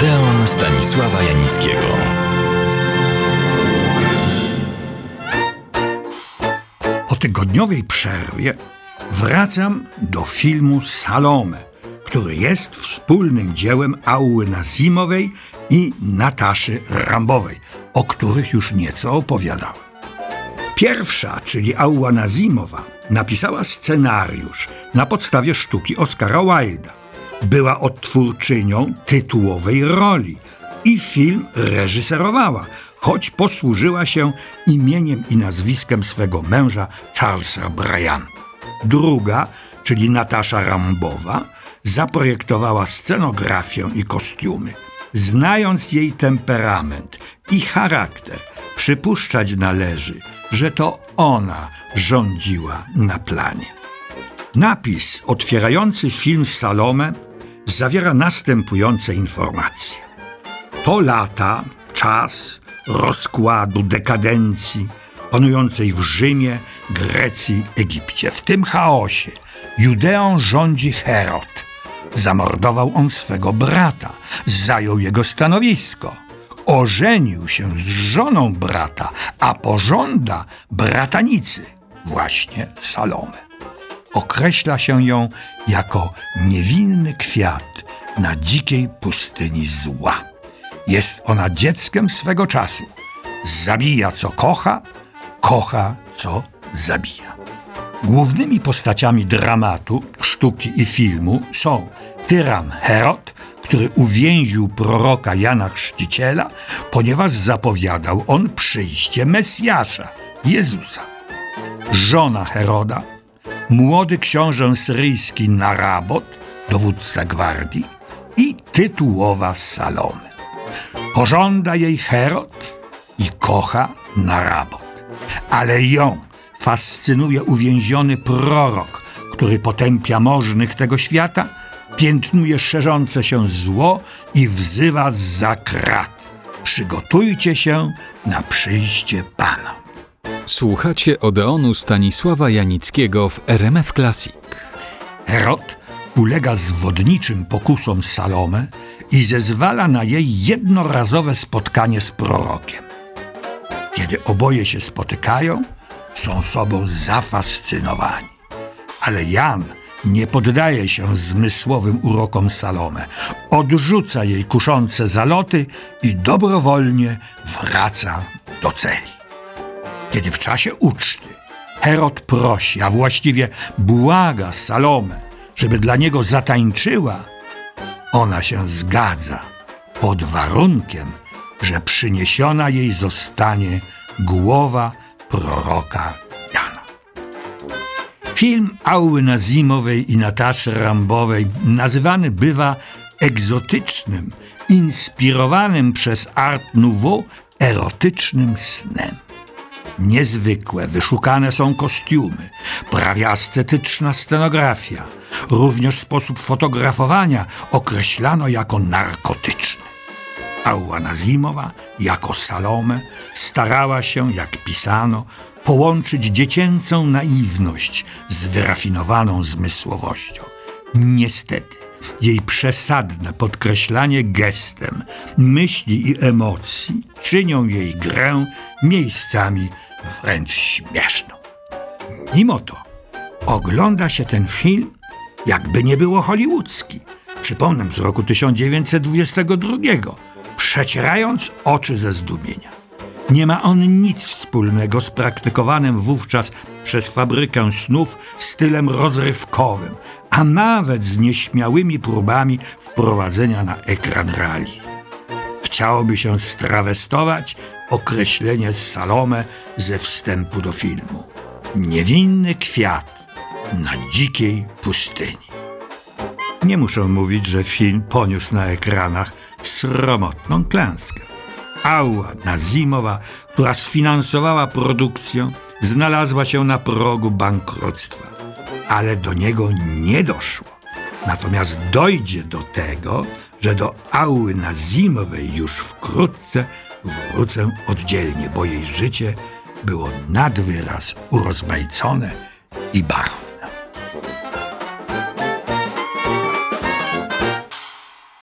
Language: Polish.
Odeon Stanisława Janickiego. Po tygodniowej przerwie wracam do filmu Salome, który jest wspólnym dziełem Auły Nazimowej i Nataszy Rambowej, o których już nieco opowiadałem. Pierwsza, czyli Auła Nazimowa, napisała scenariusz na podstawie sztuki Oscara Wilda. Była odtwórczynią tytułowej roli i film reżyserowała, choć posłużyła się imieniem i nazwiskiem swego męża Charlesa Bryan. Druga, czyli Natasza Rambowa, zaprojektowała scenografię i kostiumy. Znając jej temperament i charakter, przypuszczać należy, że to ona rządziła na planie. Napis otwierający film Salome zawiera następujące informacje. To lata, czas rozkładu, dekadencji panującej w Rzymie, Grecji, Egipcie. W tym chaosie Judeą rządzi Herod. Zamordował on swego brata, zajął jego stanowisko – ożenił się z żoną brata, a pożąda bratanicy, właśnie Salome. Określa się ją jako niewinny kwiat na dzikiej pustyni zła. Jest ona dzieckiem swego czasu. Zabija co kocha, kocha co zabija. Głównymi postaciami dramatu, sztuki i filmu są tyran Herod, który uwięził proroka Jana Chrzciciela, ponieważ zapowiadał on przyjście Mesjasza, Jezusa. Żona Heroda, młody książę syryjski Narabot, dowódca gwardii i tytułowa Salome. Pożąda jej Herod i kocha Narabot, ale ją fascynuje uwięziony prorok, który potępia możnych tego świata – piętnuje szerzące się zło i wzywa za krat. Przygotujcie się na przyjście Pana. Słuchacie Odeonu Stanisława Janickiego w RMF Classic. Herod ulega zwodniczym pokusom Salome i zezwala na jej jednorazowe spotkanie z prorokiem. Kiedy oboje się spotykają, są sobą zafascynowani. Ale Jan nie poddaje się zmysłowym urokom Salome. Odrzuca jej kuszące zaloty i dobrowolnie wraca do celi. Kiedy w czasie uczty Herod prosi, a właściwie błaga Salome, żeby dla niego zatańczyła, ona się zgadza pod warunkiem, że przyniesiona jej zostanie głowa proroka Film Auły Nazimowej i Nataszy Rambowej nazywany bywa egzotycznym, inspirowanym przez Art Nouveau erotycznym snem. Niezwykłe, wyszukane są kostiumy, prawie ascetyczna scenografia. Również sposób fotografowania określano jako narkotyczny. Auła Nazimowa jako Salome starała się, jak pisano, połączyć dziecięcą naiwność z wyrafinowaną zmysłowością. Niestety, jej przesadne podkreślanie gestem myśli i emocji czynią jej grę miejscami wręcz śmieszną. Mimo to ogląda się ten film, jakby nie było hollywoodzki. Przypomnę z roku 1922, przecierając oczy ze zdumienia. Nie ma on nic wspólnego z praktykowanym wówczas przez fabrykę snów stylem rozrywkowym, a nawet z nieśmiałymi próbami wprowadzenia na ekran realizmu. Chciałoby się strawestować określenie Salome ze wstępu do filmu. Niewinny kwiat na dzikiej pustyni. Nie muszę mówić, że film poniósł na ekranach sromotną klęskę. Aua Nazimowa, która sfinansowała produkcję, znalazła się na progu bankructwa. Ale do niego nie doszło. Natomiast dojdzie do tego, że do Auły Nazimowej już wkrótce wrócę oddzielnie, bo jej życie było nadwyraz urozmaicone i barwne.